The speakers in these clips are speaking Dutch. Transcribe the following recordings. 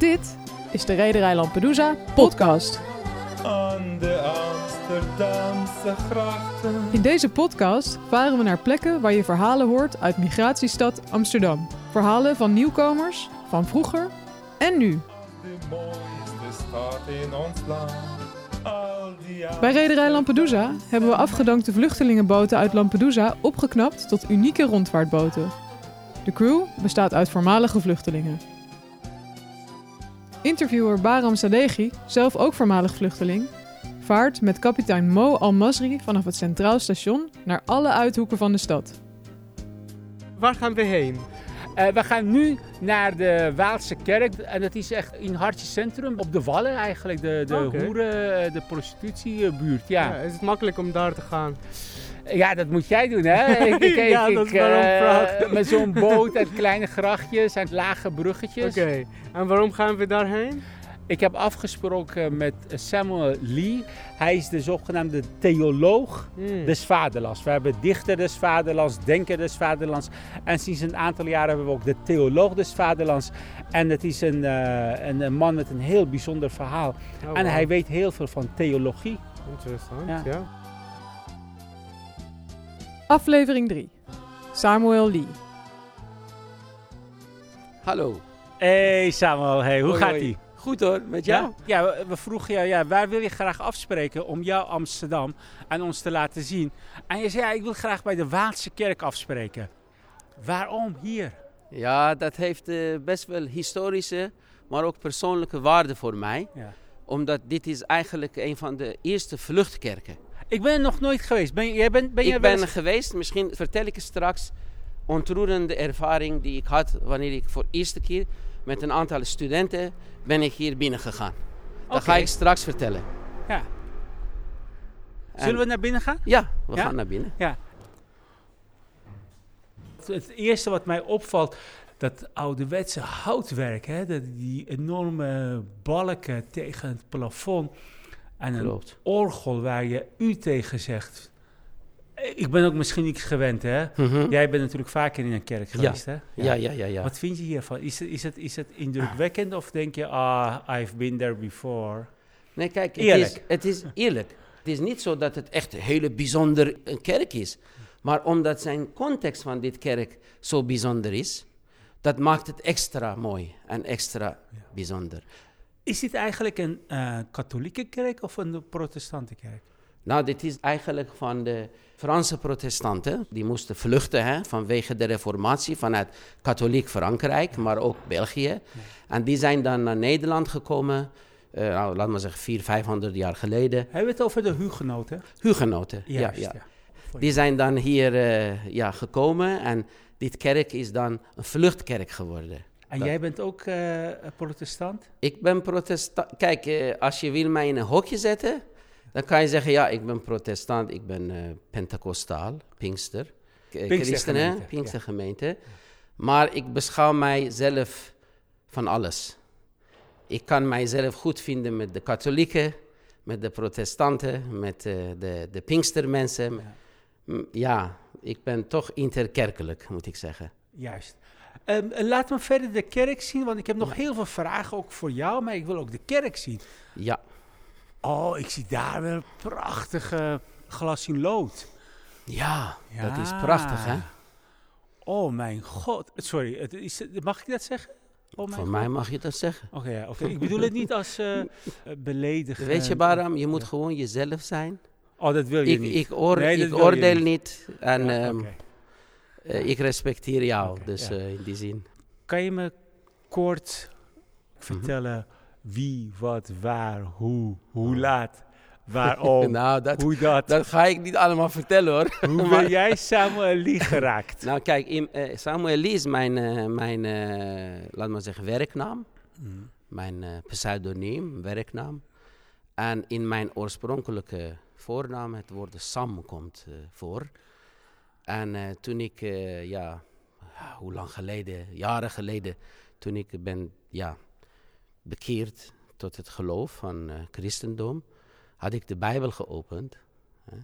Dit is de Rederij Lampedusa podcast. Aan de Amsterdamse grachten. In deze podcast varen we naar plekken waar je verhalen hoort uit migratiestad Amsterdam. Verhalen van nieuwkomers, van vroeger en nu. De mooiste stad in ons land. Bij Rederij Lampedusa hebben we afgedankte vluchtelingenboten uit Lampedusa opgeknapt tot unieke rondvaartboten. De crew bestaat uit voormalige vluchtelingen. Interviewer Baram Sadeghi, zelf ook voormalig vluchteling, vaart met kapitein Mo Al-Masri vanaf het Centraal Station naar alle uithoeken van de stad. Waar gaan we heen? Eh, we gaan nu naar de Waalse kerk. En dat is echt in Hartje Centrum, op de Wallen eigenlijk. De, de hoeren, eh, de prostitutiebuurt. Ja. Ja, is het makkelijk om daar te gaan? Ja, dat moet jij doen hè. Ik, ik, Ja, ik- dat is ik, eh. Met zo'n boot en kleine grachtjes en lage bruggetjes. Oké, en waarom gaan we daarheen? Ik heb afgesproken met Samuel Lee. Hij is de zogenaamde theoloog Hmm. des vaderlands. We hebben dichter des vaderlands, denker des vaderlands. En sinds een aantal jaren hebben we ook de theoloog des vaderlands. En het is een, eh, een, een man met een heel bijzonder verhaal. Oh, en hij weet heel veel van theologie. Interessant, Ja. ja. Aflevering 3. Samuel Lee. Hallo. Hey Samuel, hey, hoe Hoi, gaat hoi. ie? Goed hoor, met jou? Ja, ja we, vroegen jou, ja, waar wil je graag afspreken om jouw Amsterdam aan ons te laten zien? En je zei, ja, ik wil graag bij de Waalse kerk afspreken. Waarom hier? Ja, dat heeft eh, best wel historische, maar ook persoonlijke waarde voor mij. Ja. Omdat dit is eigenlijk een van de eerste vluchtkerken. Ik ben er nog nooit geweest. Ben, jij bent, ben jij ik ben eens- geweest, misschien vertel ik je straks, ontroerende ervaring die ik had wanneer ik voor de eerste keer met een aantal studenten ben ik hier binnen gegaan. Dat ga ik straks vertellen. Ja. En- Zullen we naar binnen gaan? Ja, we Ja? gaan naar binnen. Het, het eerste wat mij opvalt, dat ouderwetse houtwerk, hè, dat die enorme balken tegen het plafond en een Klopt. orgel waar je u tegen zegt. Ik ben ook misschien niks gewend, hè? Mhm. Jij bent natuurlijk vaker in een kerk geweest, hè? Ja, ja, ja, ja. Wat vind je hiervan? Is het, is, het, is het indrukwekkend of denk je, ah, I've been there before? Nee, kijk, het Eerlijk. is, het is eerlijk. Het is niet zo dat het echt een hele bijzonder een kerk is. Maar omdat zijn context van dit kerk zo bijzonder is, dat maakt het extra mooi en extra bijzonder. Is dit eigenlijk een eh, katholieke kerk of een protestante kerk? Nou, dit is eigenlijk van de Franse protestanten. Die moesten vluchten hè, vanwege de reformatie vanuit katholiek Frankrijk, maar ook België. En die zijn dan naar Nederland gekomen, eh, nou, laat maar zeggen, 400, 500 jaar geleden. Hebben we het over de hugenoten? Hugenoten, Juist, ja. ja. Die zijn dan hier eh, ja, gekomen en dit kerk is dan een vluchtkerk geworden. En Dat- jij bent ook eh, protestant? Ik ben protestant. Kijk, eh, als je wil mij in een hokje zetten, dan kan je zeggen, ja, ik ben protestant, ik ben Pentacostaal, Pinkster. Christen, hè? Pinkstergemeente. Maar ik beschouw mijzelf van alles. Ik kan mijzelf goed vinden met de katholieken, met de protestanten, met de, de Pinkstermensen. Ja. Ja, ik ben toch interkerkelijk, moet ik zeggen. Juist. Ehm, eh, laat me verder de kerk zien, want ik heb nog heel veel vragen ook voor jou, maar ik wil ook de kerk zien. Ja, Oh, ik zie daar weer een prachtige glas in lood. ja, dat is prachtig, hè? Oh mijn god. Sorry, het is, mag ik dat zeggen? Oh Voor god. mij mag je dat zeggen. Oké, ja, ik bedoel het niet als eh, beledigend. Weet je, Baram, je moet Ja. gewoon jezelf zijn. Oh, dat wil je Ik, niet. ik, oor, Nee, dat ik oordeel niet. niet en Ja, ehm. Eh, ik respecteer jou, dus ja. eh, in die zin. Kan je me kort vertellen wie, wat, waar, hoe, hoe laat, waarom, nou, dat, hoe dat? dat ga ik niet allemaal vertellen hoor. hoe ben jij Samuel Lee geraakt? Nou kijk, in, eh, Samuel Lee is mijn, mijn laat maar zeggen, werknaam. Mm. Mijn pseudoniem, werknaam. En in mijn oorspronkelijke voornaam, het woord Sam komt voor. En eh, toen ik, eh, ja, hoe lang geleden, jaren geleden, toen ik ben, ja, bekeerd tot het geloof van eh, christendom, had ik de Bijbel geopend. Hè.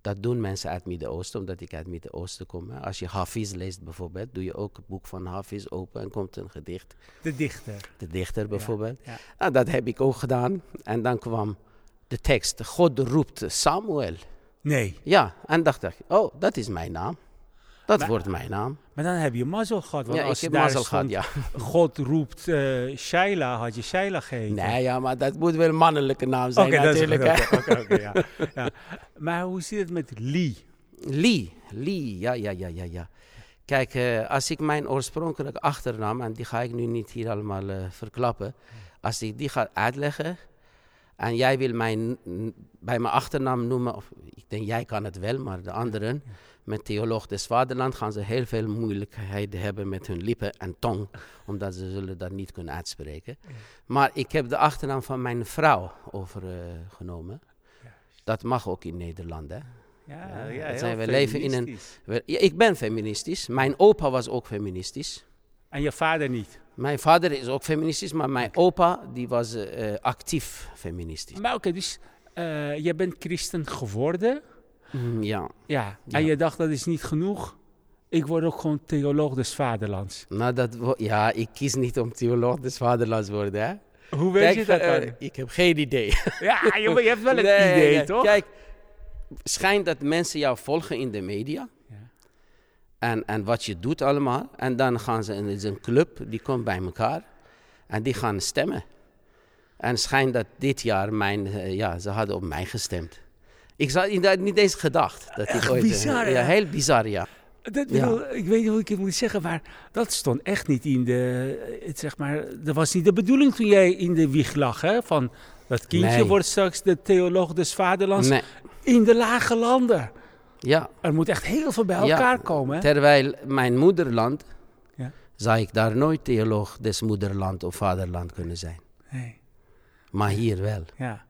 Dat doen mensen uit het Midden-Oosten, omdat ik uit het Midden-Oosten kom. hè. Als je Hafiz leest bijvoorbeeld, doe je ook het boek van Hafiz open en komt een gedicht. De dichter. De dichter bijvoorbeeld. ja. Nou, dat heb ik ook gedaan. En dan kwam de tekst, God roept Samuel. Nee. Ja, en dacht ik, oh, dat is mijn naam. Dat Maar- wordt mijn naam. Maar dan heb je mazzel gehad. Want Ja, ik als heb daar mazzel gehad, ja. God roept eh Shaila, had je Shaila geheten. Nee, ja, maar dat moet wel een mannelijke naam zijn is natuurlijk. Oké, oké, ja. ja. Maar hoe zit het met Lee? Lee, Lee, ja, ja, ja, ja, ja. Kijk, eh, als ik mijn oorspronkelijke achternaam, en die ga ik nu niet hier allemaal eh, verklappen, als ik die ga uitleggen en jij wil mij bij mijn achternaam noemen, of ik denk jij kan het wel, maar de anderen, met theoloog des vaderland gaan ze heel veel moeilijkheden hebben met hun lippen en tong, omdat ze zullen dat niet kunnen uitspreken. Maar ik heb de achternaam van mijn vrouw overgenomen. Dat mag ook in Nederland, hè. Ja, Ja, heel zijn we leven in een-. We- ja, ik ben feministisch. Mijn opa was ook feministisch. En je vader niet? Mijn vader is ook feministisch, maar mijn opa die was eh, actief feministisch. Maar oké, dus eh je bent christen geworden. Mm, ja, Ja. Ja. En je dacht dat is niet genoeg. Ik word ook gewoon theoloog des vaderlands. nou dat, ja, ik kies niet om theoloog des vaderlands te worden. Hè? Hoe weet je dat eh, dan? ik heb geen idee. ja, je, je hebt wel een Nee, idee, nee. toch? Kijk, schijnt dat mensen jou volgen in de media. En, en wat je doet allemaal. En dan gaan ze, er is een club, die komt bij elkaar. En die gaan stemmen. En schijnt dat dit jaar mijn, eh, ja, ze hadden op mij gestemd. Ik had inderdaad niet eens gedacht. Dat ik Echt ooit, eh, bizar, Ja, heel bizar, ja. Dat Ja. bedoel, Ik weet niet hoe ik het moet zeggen, maar dat stond echt niet in de. Het zeg maar, dat was niet de bedoeling toen jij in de wieg lag, hè? Van dat kindje Nee. wordt straks de theoloog des vaderlands Nee, in de lage landen. Ja. Er moet echt heel veel bij Ja, elkaar komen. Hè? Terwijl mijn moederland, Ja. zou ik daar nooit theoloog des moederland of vaderland kunnen zijn. Nee, Maar hier wel. ja.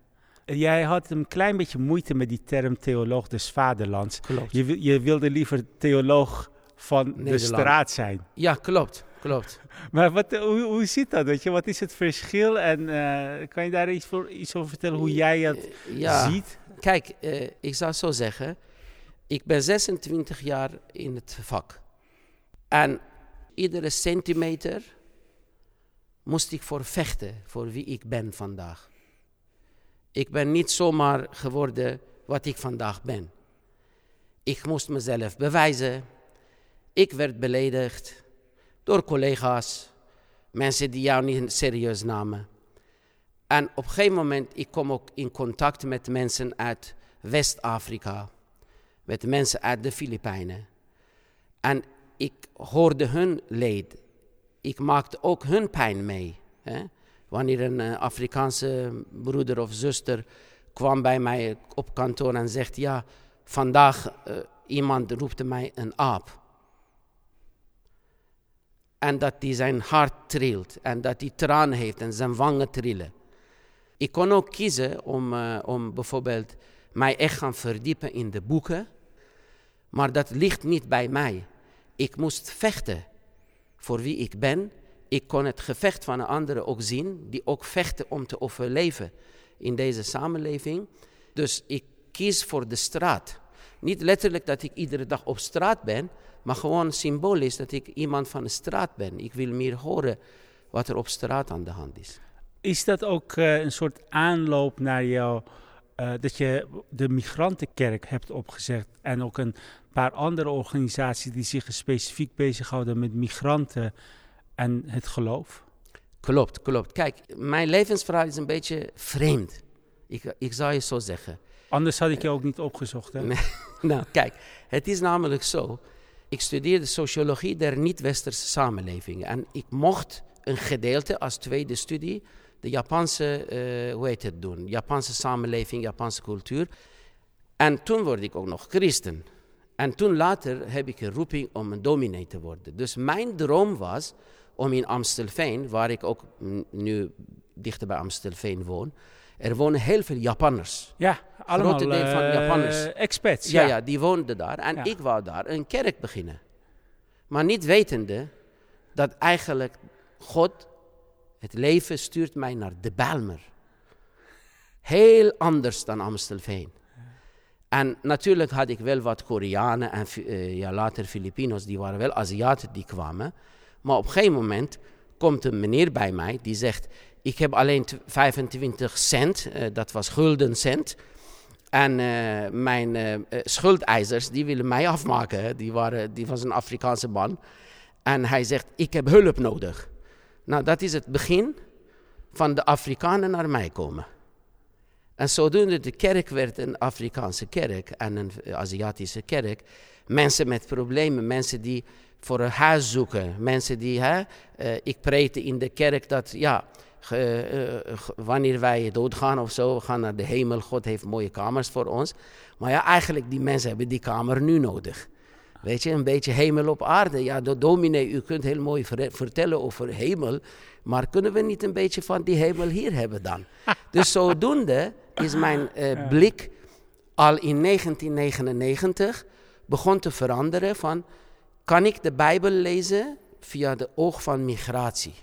Jij had een klein beetje moeite met die term theoloog des vaderlands. Klopt. Je, je wilde liever theoloog van de Nederland. straat zijn. Ja, klopt. Klopt. Maar wat, hoe, hoe zit dat? Weet je? Wat is het verschil? En eh, kan je daar iets, voor, iets over vertellen hoe jij het Ja. ziet? Kijk, eh, ik zou zo zeggen, ik ben 26 jaar in het vak. En iedere centimeter moest ik voor vechten, voor wie ik ben vandaag. Ik ben niet zomaar geworden wat ik vandaag ben. Ik moest mezelf bewijzen. Ik werd beledigd door collega's, mensen die jou niet serieus namen. En op een gegeven moment, ik kom ook in contact met mensen uit West-Afrika, met mensen uit de Filipijnen. En ik hoorde hun leed. Ik maakte ook hun pijn mee. Hè? Wanneer een eh, Afrikaanse broeder of zuster kwam bij mij op kantoor en zegt, ja, vandaag eh, iemand roepte mij een aap. En dat hij zijn hart trilt en dat hij tranen heeft en zijn wangen trillen. Ik kon ook kiezen om, eh, om bijvoorbeeld mij echt gaan verdiepen in de boeken. Maar dat ligt niet bij mij. Ik moest vechten voor wie ik ben. Ik kon het gevecht van de anderen ook zien, die ook vechten om te overleven in deze samenleving. Dus ik kies voor de straat. Niet letterlijk dat ik iedere dag op straat ben, maar gewoon symbolisch dat ik iemand van de straat ben. Ik wil meer horen wat er op straat aan de hand is. Is dat ook eh, een soort aanloop naar jou, eh, dat je de migrantenkerk hebt opgezet en ook een paar andere organisaties die zich specifiek bezighouden met migranten en het geloof? Klopt, klopt. Kijk, mijn levensverhaal is een beetje vreemd. Ik, ik zou je zo zeggen. Anders had ik je ook niet opgezocht. Hè? Nou, kijk, het is namelijk zo. Ik studeerde sociologie der niet-westerse samenlevingen. En ik mocht een gedeelte als tweede studie de Japanse, eh, hoe heet het doen? Japanse samenleving, Japanse cultuur. En toen word ik ook nog christen. En toen later heb ik een roeping om een dominee te worden. Dus mijn droom was om in Amstelveen, waar ik ook nu dichter bij Amstelveen woon, er wonen heel veel Japanners. Ja, allemaal deel van eh, Japanners. expats. Ja, Ja, ja, die woonden daar. En Ja. ik wou daar een kerk beginnen. Maar niet wetende dat eigenlijk God, het leven stuurt mij naar de Bijlmer. Heel anders dan Amstelveen. En natuurlijk had ik wel wat Koreanen en eh, ja, later Filipinos, die waren wel Aziaten die kwamen. Maar op een gegeven moment komt een meneer bij mij die zegt: Ik heb alleen tw- 25 cent, eh, dat was gulden cent. En eh, mijn schuldeisers die willen mij afmaken. Die, waren, die was een Afrikaanse man. En hij zegt: Ik heb hulp nodig. Nou, dat is het begin van de Afrikanen naar mij komen. En zodoende de kerk werd een Afrikaanse kerk en een Aziatische kerk. Mensen met problemen, mensen die voor een huis zoeken. Mensen die, hè, eh, ik preekte in de kerk dat, ja, eh, ge- wanneer wij doodgaan of zo, we gaan naar de hemel, God heeft mooie kamers voor ons. Maar ja, eigenlijk die mensen hebben die kamer nu nodig. Weet je, een beetje hemel op aarde. Ja, de dominee, u kunt heel mooi ver- vertellen over hemel. Maar kunnen we niet een beetje van die hemel hier hebben dan? Dus zodoende is mijn eh, blik al in 1999 begon te veranderen van... Kan ik de Bijbel lezen via de oog van migratie?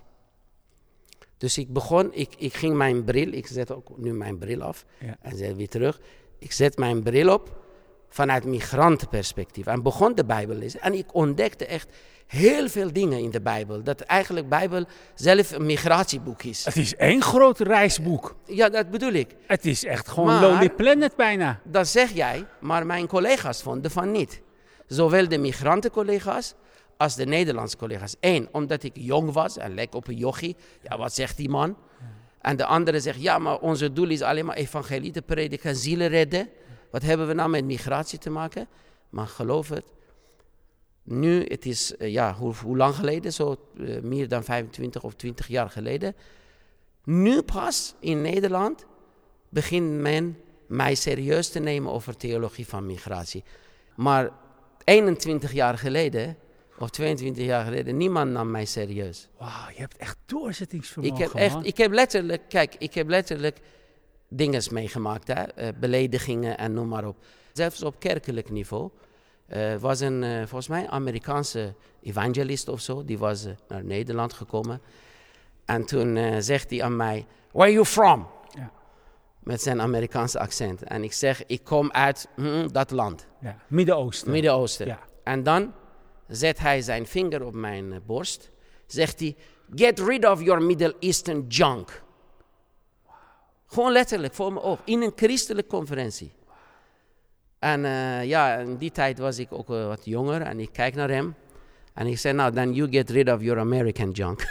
Dus ik begon, ik, ik ging mijn bril, ik zet ook nu mijn bril af Ja. en zet weer terug. Ik zet mijn bril op vanuit migrantenperspectief en begon de Bijbel lezen. En ik ontdekte echt heel veel dingen in de Bijbel. Dat eigenlijk Bijbel zelf een migratieboek is. Het is één groot reisboek. Ja, dat bedoel ik. Het is echt gewoon Maar- Lonely Planet bijna. Dat zeg jij, maar mijn collega's vonden van niet. Zowel de migrantencollega's als de Nederlandse collega's. Eén, omdat ik jong was en leek op een jochie. Ja, wat zegt die man? En de andere zegt, ja, maar onze doel is alleen maar evangelie te prediken, zielen redden. Wat hebben we nou met migratie te maken? Maar geloof het, nu, het is, eh, ja, hoe, hoe lang geleden? Zo eh, meer dan 25 of 20 jaar geleden. Nu pas in Nederland begint men mij serieus te nemen over theologie van migratie. Maar 21 jaar geleden, of 22 jaar geleden, niemand nam mij serieus. Wauw, je hebt echt doorzettingsvermogen, Ik heb, echt, man. ik heb letterlijk, kijk, ik heb letterlijk dingen meegemaakt, hè? eh, beledigingen en noem maar op. Zelfs op kerkelijk niveau. Er was een, eh, volgens mij, Amerikaanse evangelist of zo, die was eh, naar Nederland gekomen. En toen eh, zegt hij aan mij, where are you from? Ja. Met zijn Amerikaanse accent. En ik zeg, ik kom uit hm, dat land, Ja, Midden-Oosten. Midden-Oosten. Ja. En dan zet hij zijn vinger op mijn eh, borst. Zegt hij, get rid of your Middle Eastern junk. Gewoon letterlijk voor me op. In een christelijke conferentie. En eh, ja, in die tijd was ik ook eh, wat jonger. En ik kijk naar hem. En ik zei, nou, then you get rid of your American junk.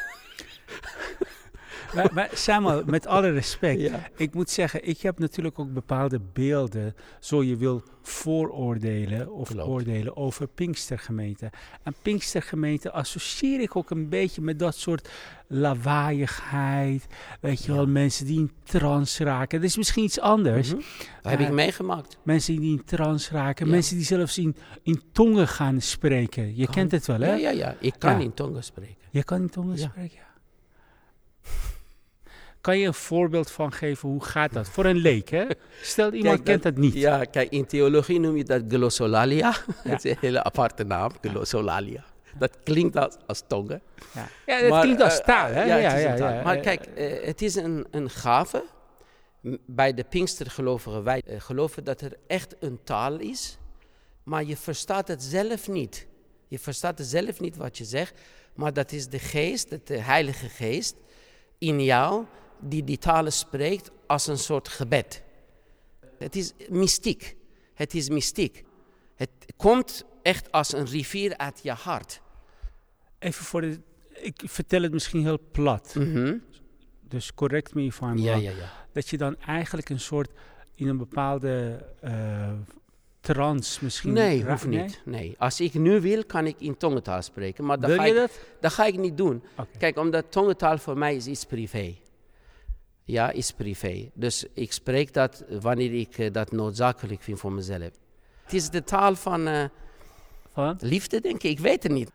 Maar, maar Samuel, met alle respect. Ja. Ik moet zeggen, ik heb natuurlijk ook bepaalde beelden, zo je wil, vooroordelen of Klopt. oordelen over Pinkstergemeenten. En Pinkstergemeenten associeer ik ook een beetje met dat soort lawaaiigheid. Weet je wel, mensen die in trance raken. Dat is misschien iets anders. Mhm. Dat heb Eh, ik meegemaakt. Mensen die in trance raken. Ja. Mensen die zelfs in, in tongen gaan spreken. Je Kan. kent het wel, hè? Ja, ja, ja. Ik kan in tongen spreken. Je kan in tongen spreken, ja. Kan je een voorbeeld van geven, hoe gaat dat? Voor een leek, hè? Stel, iemand Kijk, kent dat niet. Ja, kijk, in theologie noem je dat glossolalia. dat is een hele aparte naam, glossolalia. Dat klinkt als, als tongen. Ja, ja dat Maar, klinkt als eh, taal, hè? Ja, taal. ja. Maar Eh, kijk, eh, het is een, een gave. Bij de Pinkstergelovigen, wij eh, geloven dat er echt een taal is. Maar je verstaat het zelf niet. Je verstaat het zelf niet wat je zegt. Maar dat is de geest, de Heilige Geest in jou, die die talen spreekt als een soort gebed. Het is mystiek. Het is mystiek. Het komt echt als een rivier uit je hart. Even voor de... Ik vertel het misschien heel plat. Mhm. Dus correct me if I'm Ja, wrong. ja, ja. Dat je dan eigenlijk een soort... In een bepaalde eh, trance misschien... Nee, hoeft niet. Nee. Als ik nu wil, kan ik in tongentaal spreken. Maar dat Wil ga, je ik, dat? dat ga ik niet doen. Kijk, omdat tongentaal voor mij is iets privé. Ja, is privé. Dus ik spreek dat wanneer ik eh, dat noodzakelijk vind voor mezelf. Het is de taal van eh, Van? liefde, denk ik. Ik weet het niet.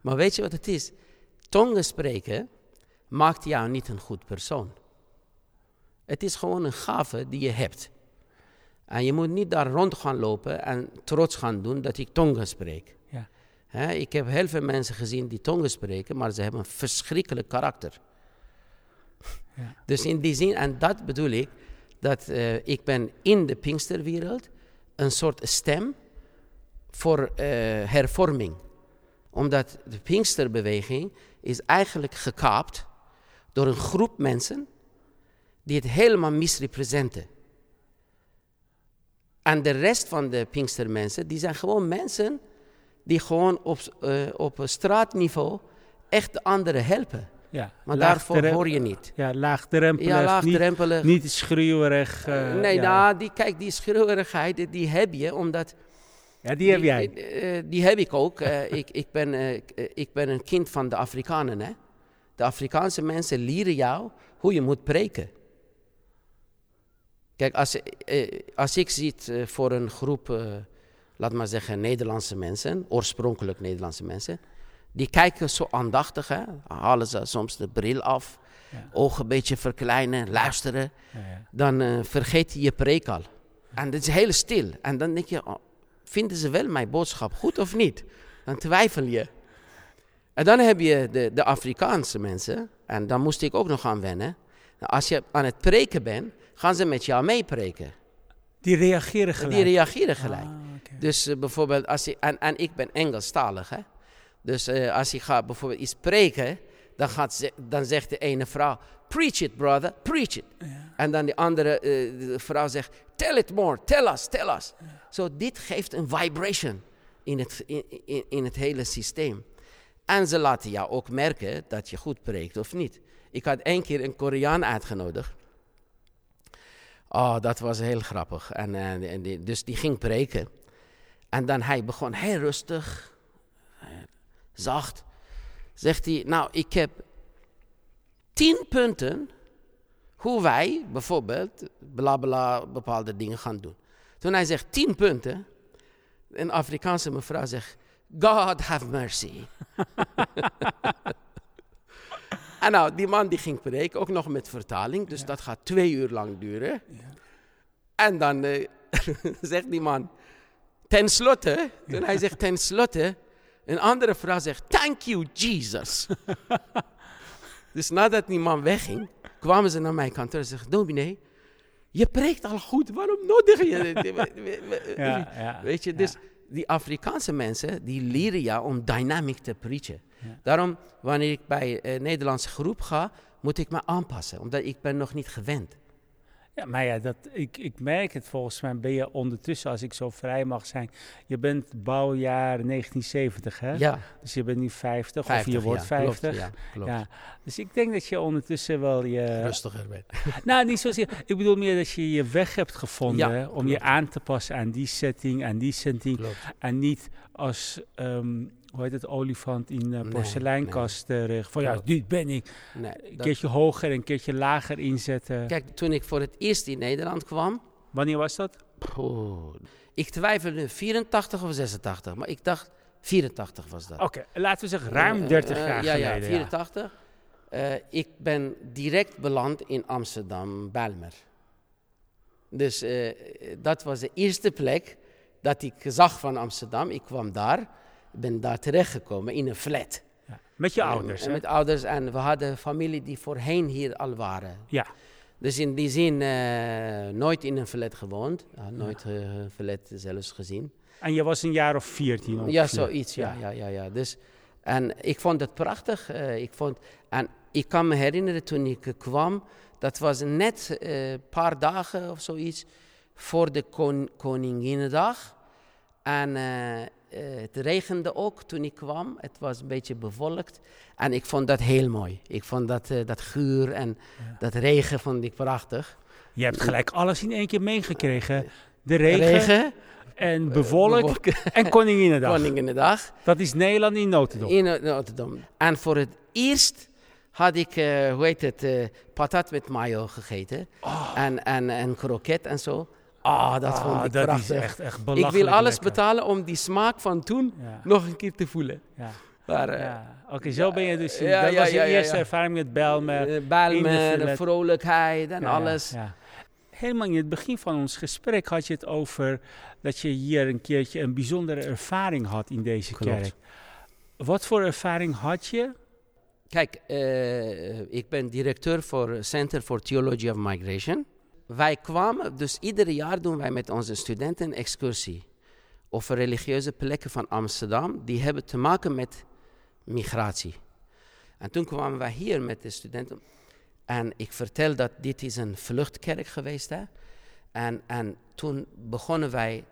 Maar weet je wat het is? Tongen spreken maakt jou niet een goed persoon. Het is gewoon een gave die je hebt. En je moet niet daar rond gaan lopen en trots gaan doen dat ik tongen spreek. Ja. Ik heb heel veel mensen gezien die tongen spreken, maar ze hebben een verschrikkelijk karakter. Dus in die zin, en dat bedoel ik, dat eh, ik ben in de Pinksterwereld een soort stem voor eh, hervorming. Omdat de Pinksterbeweging is eigenlijk gekaapt door een groep mensen die het helemaal misrepresenten. En de rest van de Pinkstermensen, die zijn gewoon mensen die gewoon op, eh, op straatniveau echt de anderen helpen. Ja, Maar daarvoor hoor je niet. Ja, laagdrempelig, Ja, niet, laagdrempelig. niet schreeuwerig. eh, nee, ja. nou, die, kijk, die schreeuwerigheid, die- die heb je, omdat... ja, die heb jij. eh, eh, die heb ik ook. Eh, ik, ik, ben, eh, ik, eh, ben een kind van de Afrikanen, hè. De Afrikaanse mensen leren jou hoe je moet preken. Kijk, als, eh, als ik zit eh, voor een groep, eh, laat maar zeggen, Nederlandse mensen, oorspronkelijk Nederlandse mensen, die kijken zo aandachtig, hè, halen ze soms de bril af, Ja. ogen een beetje verkleinen, luisteren, Ja, dan eh, vergeet je je preek al. En het is heel stil. En dan denk je, oh, vinden ze wel mijn boodschap goed of niet? Dan twijfel je. En dan heb je de, de Afrikaanse mensen, en dan moest ik ook nog aan wennen. Nou, als je aan het preken bent, gaan ze met jou meepreken. Die reageren gelijk. Die reageren gelijk. Ah. Dus eh, bijvoorbeeld, als je, en, en ik ben Engelstalig, hè. Dus eh, als je gaat bijvoorbeeld iets spreken, dan, gaat ze, dan zegt de ene vrouw, preach it brother, preach it. En dan de andere eh, de vrouw zegt, tell it more, tell us, tell us. Zo, dit geeft een vibration in het, in, in, in het hele systeem. En ze laten jou ook merken dat je goed preekt of niet. Ik had één keer een Koreaan uitgenodigd. Oh, dat was heel grappig. En, eh, en die, dus die ging preken. En dan hij begon heel rustig, zacht. Zegt hij, nou, ik heb tien punten hoe wij bijvoorbeeld bla bla bepaalde dingen gaan doen. Toen hij zegt tien punten, een Afrikaanse mevrouw zegt, God have mercy. en nou, die man die ging preken, ook nog met vertaling, dus dat gaat twee uur lang duren. En dan eh, zegt die man, ten slotte, toen hij zegt ten slotte, een andere vrouw zegt, thank you Jesus. dus nadat die man wegging, kwamen ze naar mijn kantoor en zeggen, dominee, je preekt al goed, waarom nodig je dit? Ja, ja, Weet je, ja. dus die Afrikaanse mensen, die leren jou om dynamic te preachen. Daarom, wanneer ik bij een Nederlandse groep ga, moet ik me aanpassen, omdat ik ben nog niet gewend. Ja, maar ja, dat, ik, ik merk het volgens mij. Ben je ondertussen, als ik zo vrij mag zijn. Je bent bouwjaar 1970, hè? Ja, Dus je bent nu 50, 50, of je wordt ja, 50. Klopt, ja, klopt. Ja, dus ik denk dat je ondertussen wel je... Rustiger bent. Nou, niet zozeer. Ik bedoel meer dat je je weg hebt gevonden Ja, om je aan te passen aan die setting, aan die setting. En niet als, ehm, hoe heet het, olifant in Nee, porseleinkast eh, Van ja, dit ben ik. Nee, Een dat- keertje hoger en een keertje lager inzetten. Kijk, toen ik voor het eerst in Nederland kwam, Wanneer was dat? poeh, ik twijfelde 84 of 86, maar ik dacht 84 was dat. Oké, laten we zeggen ruim Eh, 30 eh, jaar ja, geleden. Ja, 84. Eh, ik ben direct beland in Amsterdam, Bijlmer. Dus dat was de eerste plek dat ik zag van Amsterdam. Ik kwam daar, ik ben daar terechtgekomen in een flat. Ja. Met je ouders, hè? Met ouders en we hadden familie die voorheen hier al waren. Ja. Dus in die zin eh, nooit in een flat gewoond, nooit eh, een flat zelfs gezien. En je was een jaar of 14 ongeveer. Ja, zoiets, ja. ja, ja, ja. Dus, en ik vond het prachtig. eh, ik vond, en ik kan me herinneren toen ik kwam, dat was net een paar dagen of zoiets voor de kon, Koninginnedag. En het regende ook toen ik kwam. Het was een beetje bewolkt. En ik vond dat heel mooi. Ik vond dat, eh, dat geur en Ja. dat regen vond ik prachtig. Je hebt gelijk alles in één keer meegekregen. De regen, en bevolk bewolkt, en Koninginnedag. Koninginnedag. Dat is Nederland in notendop. In eh, Rotterdam. En voor het eerst had ik, eh, hoe heet het, eh, patat met mayo gegeten. En, en, en kroket en zo. Ah, dat Ah, vond ik dat prachtig. is echt, echt ik belachelijk wil alles lekker. betalen om die smaak van toen Ja, nog een keer te voelen. ja, Maar, eh, ja. Oké, zo ben je dus... ja, dat ja, was je ja, ja, eerste ja. ervaring met Bijlmer. eh, in Bijlmer, de vrolijkheid en Ja, ja, alles. ja. Helemaal in het begin van ons gesprek had je het over dat je hier een keertje een bijzondere ervaring had in deze Klopt. kerk. Wat voor ervaring had je? Kijk, eh, ik ben directeur voor Center for Theology of Migration. Wij kwamen, dus ieder jaar doen wij met onze studenten een excursie over religieuze plekken van Amsterdam. Die hebben te maken met migratie. En toen kwamen wij hier met de studenten. En ik vertel dat dit is een vluchtkerk geweest is. En, en toen begonnen wij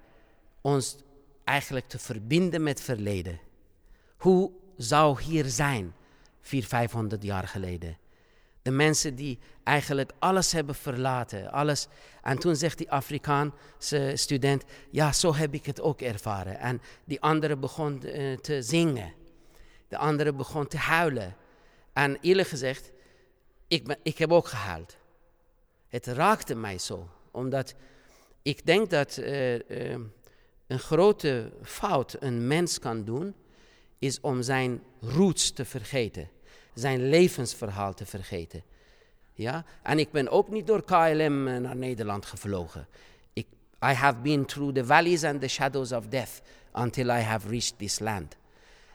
ons eigenlijk te verbinden met verleden. Hoe zou hier zijn, 400, 500 jaar geleden? De mensen die eigenlijk alles hebben verlaten. Alles. En toen zegt die Afrikaanse student, ja, zo heb ik het ook ervaren. En die andere begon uh, te zingen. De andere begon te huilen. En eerlijk gezegd, ik, ben, ik heb ook gehuild. Het raakte mij zo. Omdat ik denk dat uh, uh, een grote fout een mens kan doen, is om zijn roots te vergeten zijn levensverhaal te vergeten. Ja? En ik ben ook niet door KLM naar Nederland gevlogen. Ik, I have been through the valleys and the shadows of death until I have reached this land.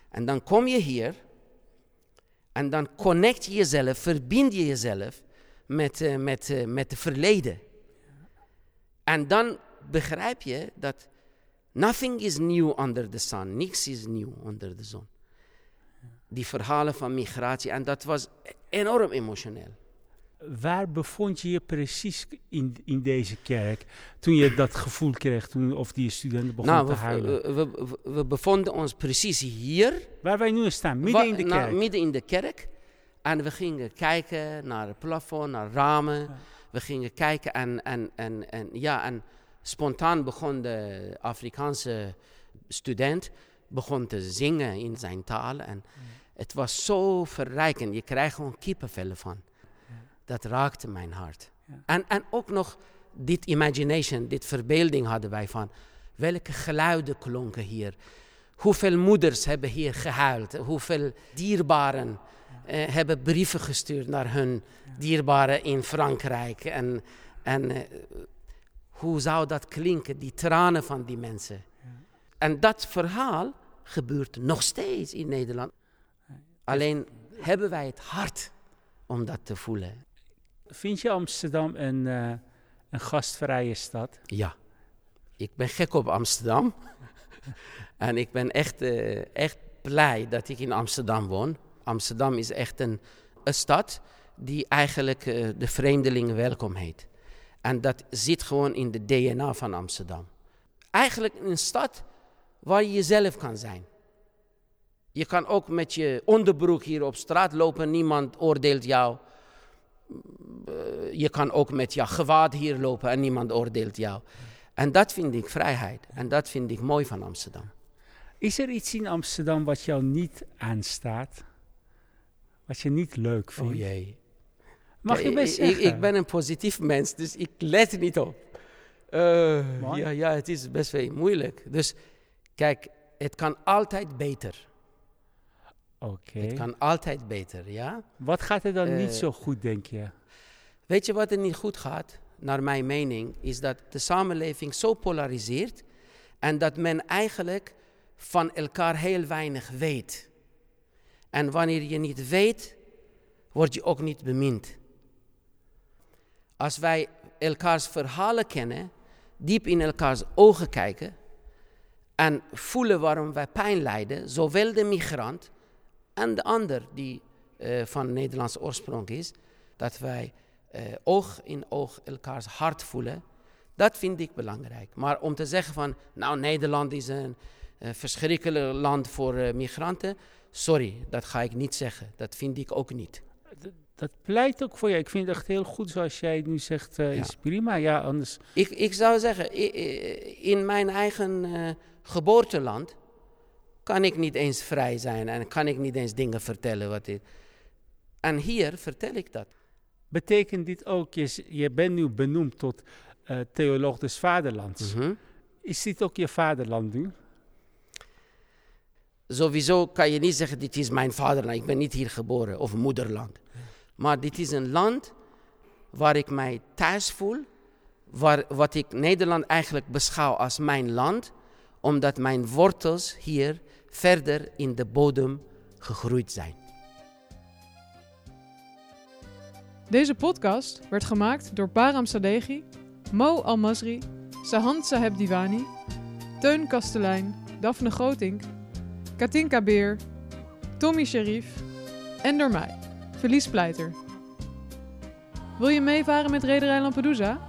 En dan kom je hier en dan connect je jezelf, verbind je jezelf met, uh, met, uh, met het verleden. En dan begrijp je dat nothing is new under the sun. Niks is nieuw onder de zon die verhalen van migratie. En dat was enorm emotioneel. Waar bevond je je precies in, in deze kerk toen je dat gevoel kreeg, toen, of die studenten begonnen nou, te huilen? We, we, we, bevonden ons precies hier. Waar wij nu staan, midden in de kerk? Nou, midden in de kerk. En we gingen kijken naar het plafond, naar ramen. We gingen kijken en, en, en, en, ja, en spontaan begon de Afrikaanse student begon te zingen in zijn taal. En, het was zo verrijkend. Je krijgt gewoon kippenvellen van. Dat raakte mijn hart. En, en ook nog dit imagination, dit verbeelding hadden wij van welke geluiden klonken hier. Hoeveel moeders hebben hier gehuild. Hoeveel dierbaren eh, hebben brieven gestuurd naar hun dierbaren in Frankrijk. En, en eh, hoe zou dat klinken, die tranen van die mensen. En dat verhaal gebeurt nog steeds in Nederland. Alleen hebben wij het hart om dat te voelen. Vind je Amsterdam een, uh, een gastvrije stad? Ja, ik ben gek op Amsterdam. en ik ben echt, uh, echt blij dat ik in Amsterdam woon. Amsterdam is echt een, een stad die eigenlijk uh, de vreemdelingen welkom heet. En dat zit gewoon in de DNA van Amsterdam. Eigenlijk een stad waar je jezelf kan zijn. Je kan ook met je onderbroek hier op straat lopen, niemand oordeelt jou. Eh, je kan ook met je gewaad hier lopen en niemand oordeelt jou. En dat vind ik vrijheid. En dat vind ik mooi van Amsterdam. Is er iets in Amsterdam wat jou niet aanstaat? Wat je niet leuk vindt? Oh jee. Mag je best zeggen? Ik, ik, ben een positief mens, dus ik let niet op. Uh, ja, ja, het is best wel moeilijk. Dus kijk, het kan altijd beter. Oké. Het kan altijd beter, ja. Wat gaat er dan Eh, niet zo goed, denk je? Weet je wat er niet goed gaat, naar mijn mening, is dat de samenleving zo polariseert en dat men eigenlijk van elkaar heel weinig weet. En wanneer je niet weet, word je ook niet bemind. Als wij elkaars verhalen kennen, diep in elkaars ogen kijken en voelen waarom wij pijn lijden, zowel de migrant en de ander die uh, van Nederlandse oorsprong is, dat wij uh, oog in oog elkaars hart voelen, dat vind ik belangrijk. Maar om te zeggen van, nou Nederland is een uh, verschrikkelijk land voor migranten, sorry, dat ga ik niet zeggen. Dat vind ik ook niet. Dat, dat pleit ook voor je. Ik vind het echt heel goed zoals jij nu zegt, is prima. Ja, anders... Ik, ik zou zeggen, in mijn eigen geboorteland kan ik niet eens vrij zijn en kan ik niet eens dingen vertellen. Wat ik... En hier vertel ik dat. Betekent dit ook, je, je bent nu benoemd tot uh, theoloog des vaderlands. Mm -hmm. Is dit ook je vaderland nu? Sowieso kan je niet zeggen, dit is mijn vaderland. Ik ben niet hier geboren, of moederland. Maar dit is een land waar ik mij thuis voel. Waar, wat ik Nederland eigenlijk beschouw als mijn land. Omdat mijn wortels hier verder in de bodem gegroeid zijn. Deze podcast werd gemaakt door Param Sadeghi, Mo Almasri, Sahand Saheb Divani, Teun Kastelein, Daphne Grotink, Katinka Beer, Tommy Sharif en door mij, Felice Pleiter. Wil je meevaren met Rederij Lampedusa?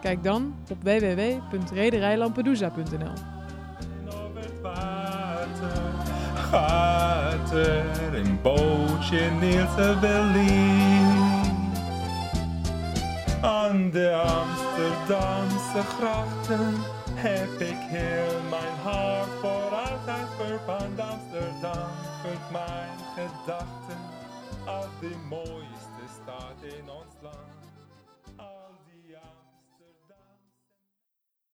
Kijk dan op www.rederijlampedusa.nl. In een bootje neer te Berlijn. Aan de Amsterdamse grachten heb ik heel mijn hart voor altijd verband. Amsterdam vult mijn gedachten als de mooiste stad in ons land.